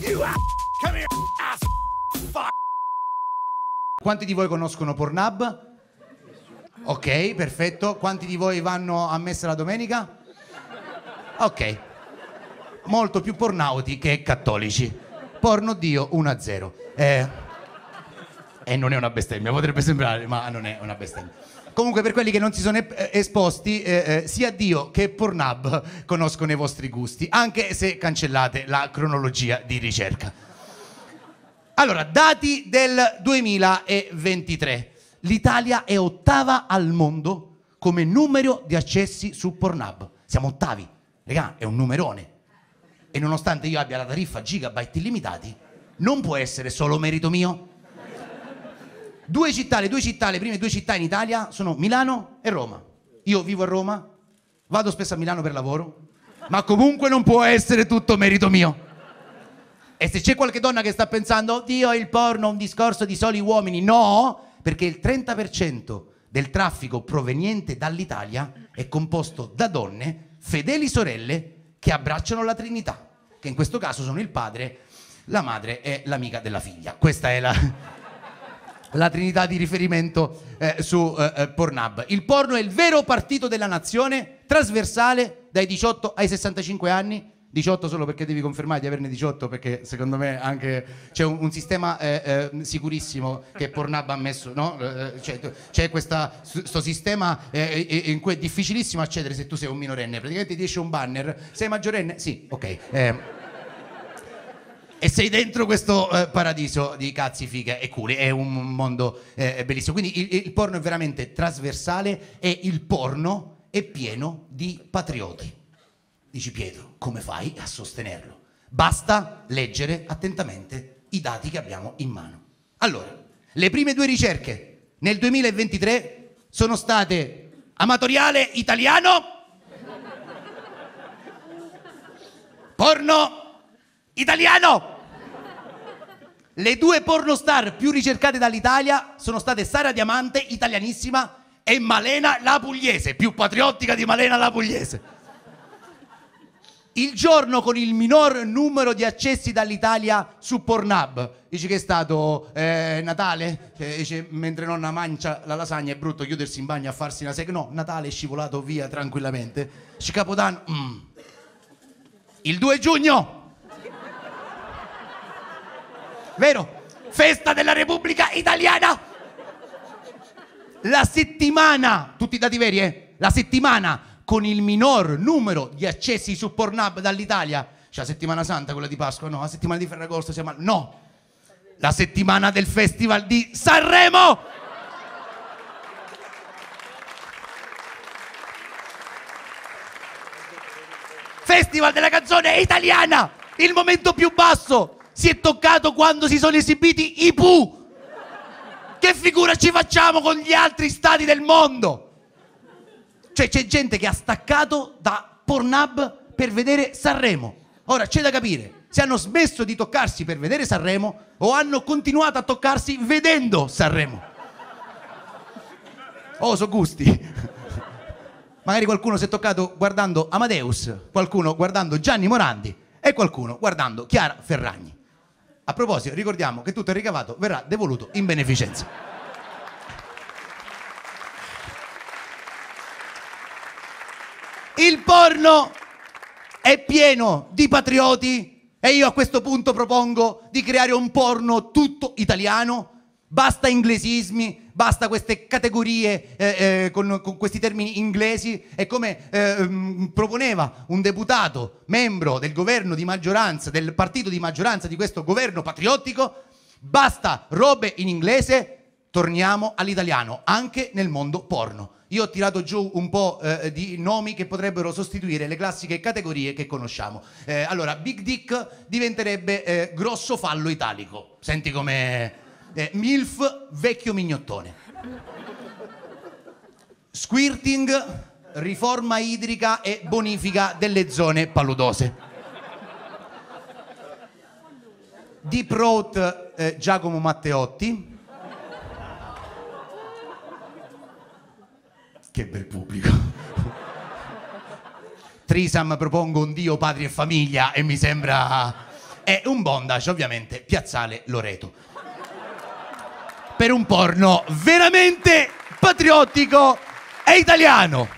You ass. Come here, ass. Fuck. Quanti di voi conoscono Pornhub? Ok, perfetto. Quanti di voi vanno a messa la domenica? Ok. Molto più pornauti che cattolici. Porno Dio 1-0. Eh, e non è una bestemmia, potrebbe sembrare, ma non è una bestemmia. Comunque, per quelli che non si sono eh, esposti, eh, eh, sia Dio che Pornhub conoscono i vostri gusti, anche se cancellate la cronologia di ricerca. Allora, dati del 2023. L'Italia è ottava al mondo come numero di accessi su Pornhub. Siamo ottavi. Regà, è un numerone. E nonostante io abbia la tariffa gigabyte illimitati, non può essere solo merito mio. Due città, le due città, le prime due città in Italia sono Milano e Roma. Io vivo a Roma, vado spesso a Milano per lavoro, ma comunque non può essere tutto merito mio. E se c'è qualche donna che sta pensando, Dio, il porno è un discorso di soli uomini, no, perché il 30% del traffico proveniente dall'Italia è composto da donne, fedeli sorelle, che abbracciano la Trinità, che in questo caso sono il padre, la madre e l'amica della figlia. Questa è la, la Trinità di riferimento eh, su eh, eh, Pornhub. Il porno è il vero partito della nazione, trasversale dai 18 ai 65 anni. 18 solo perché devi confermare di averne 18 perché secondo me anche c'è un, un sistema eh, eh, sicurissimo che Pornhub ha messo, no? Eh, c'è, c'è questo sistema eh, eh, in cui è difficilissimo accedere se tu sei un minorenne, praticamente ti esce un banner, sei maggiorenne? Sì, ok. E sei dentro questo eh, paradiso di cazzi, figa e culi, è un mondo eh, bellissimo. Quindi il, il, porno è veramente trasversale e il porno è pieno di patrioti. Dici Pietro, come fai a sostenerlo? Basta leggere attentamente i dati che abbiamo in mano. Allora, le prime due ricerche nel 2023 sono state amatoriale italiano, porno italiano. Le due pornostar più ricercate dall'Italia sono state Sara Diamante, italianissima, e Malena la Pugliese, più patriottica di Malena la Pugliese il giorno con il minor numero di accessi dall'Italia su Pornhub. Dici che è stato eh, Natale? Cioè, dice, mentre nonna mangia la lasagna è brutto chiudersi in bagno a farsi una sega. No, Natale è scivolato via tranquillamente. Dice Capodanno. Mm. Il 2 giugno. Vero? Festa della Repubblica Italiana. La settimana, tutti i dati veri, eh? La settimana con il minor numero di accessi su Pornhub dall'Italia. C'è la settimana santa, quella di Pasqua, no, la settimana di Ferragosto siamo. No, la settimana del Festival di Sanremo! Festival della canzone italiana! Il momento più basso si è toccato quando si sono esibiti i Pooh! Che figura ci facciamo con gli altri stati del mondo? Cioè c'è gente che ha staccato da Pornhub per vedere Sanremo. Ora c'è da capire se hanno smesso di toccarsi per vedere Sanremo o hanno continuato a toccarsi vedendo Sanremo. Oh, so gusti. Magari qualcuno si è toccato guardando Amadeus, qualcuno guardando Gianni Morandi e qualcuno guardando Chiara Ferragni. A proposito, ricordiamo che tutto il ricavato verrà devoluto in beneficenza. Il porno è pieno di patrioti e io a questo punto propongo di creare un porno tutto italiano. Basta inglesismi, basta queste categorie eh, eh, con, con, questi termini inglesi e come eh, proponeva un deputato membro del governo di maggioranza, del partito di maggioranza di questo governo patriottico, basta robe in inglese, torniamo all'italiano, anche nel mondo porno. Io ho tirato giù un po' eh, di nomi che potrebbero sostituire le classiche categorie che conosciamo. Eh, allora, Big Dick diventerebbe eh, grosso fallo italico. Senti come eh, MILF vecchio mignottone. Squirting, riforma idrica e bonifica delle zone paludose. Deep Road eh, Giacomo Matteotti. Che bel pubblico. Trisam propongo un Dio, padre e famiglia e mi sembra e un bondage, ovviamente, Piazzale Loreto. Per un porno veramente patriottico e italiano.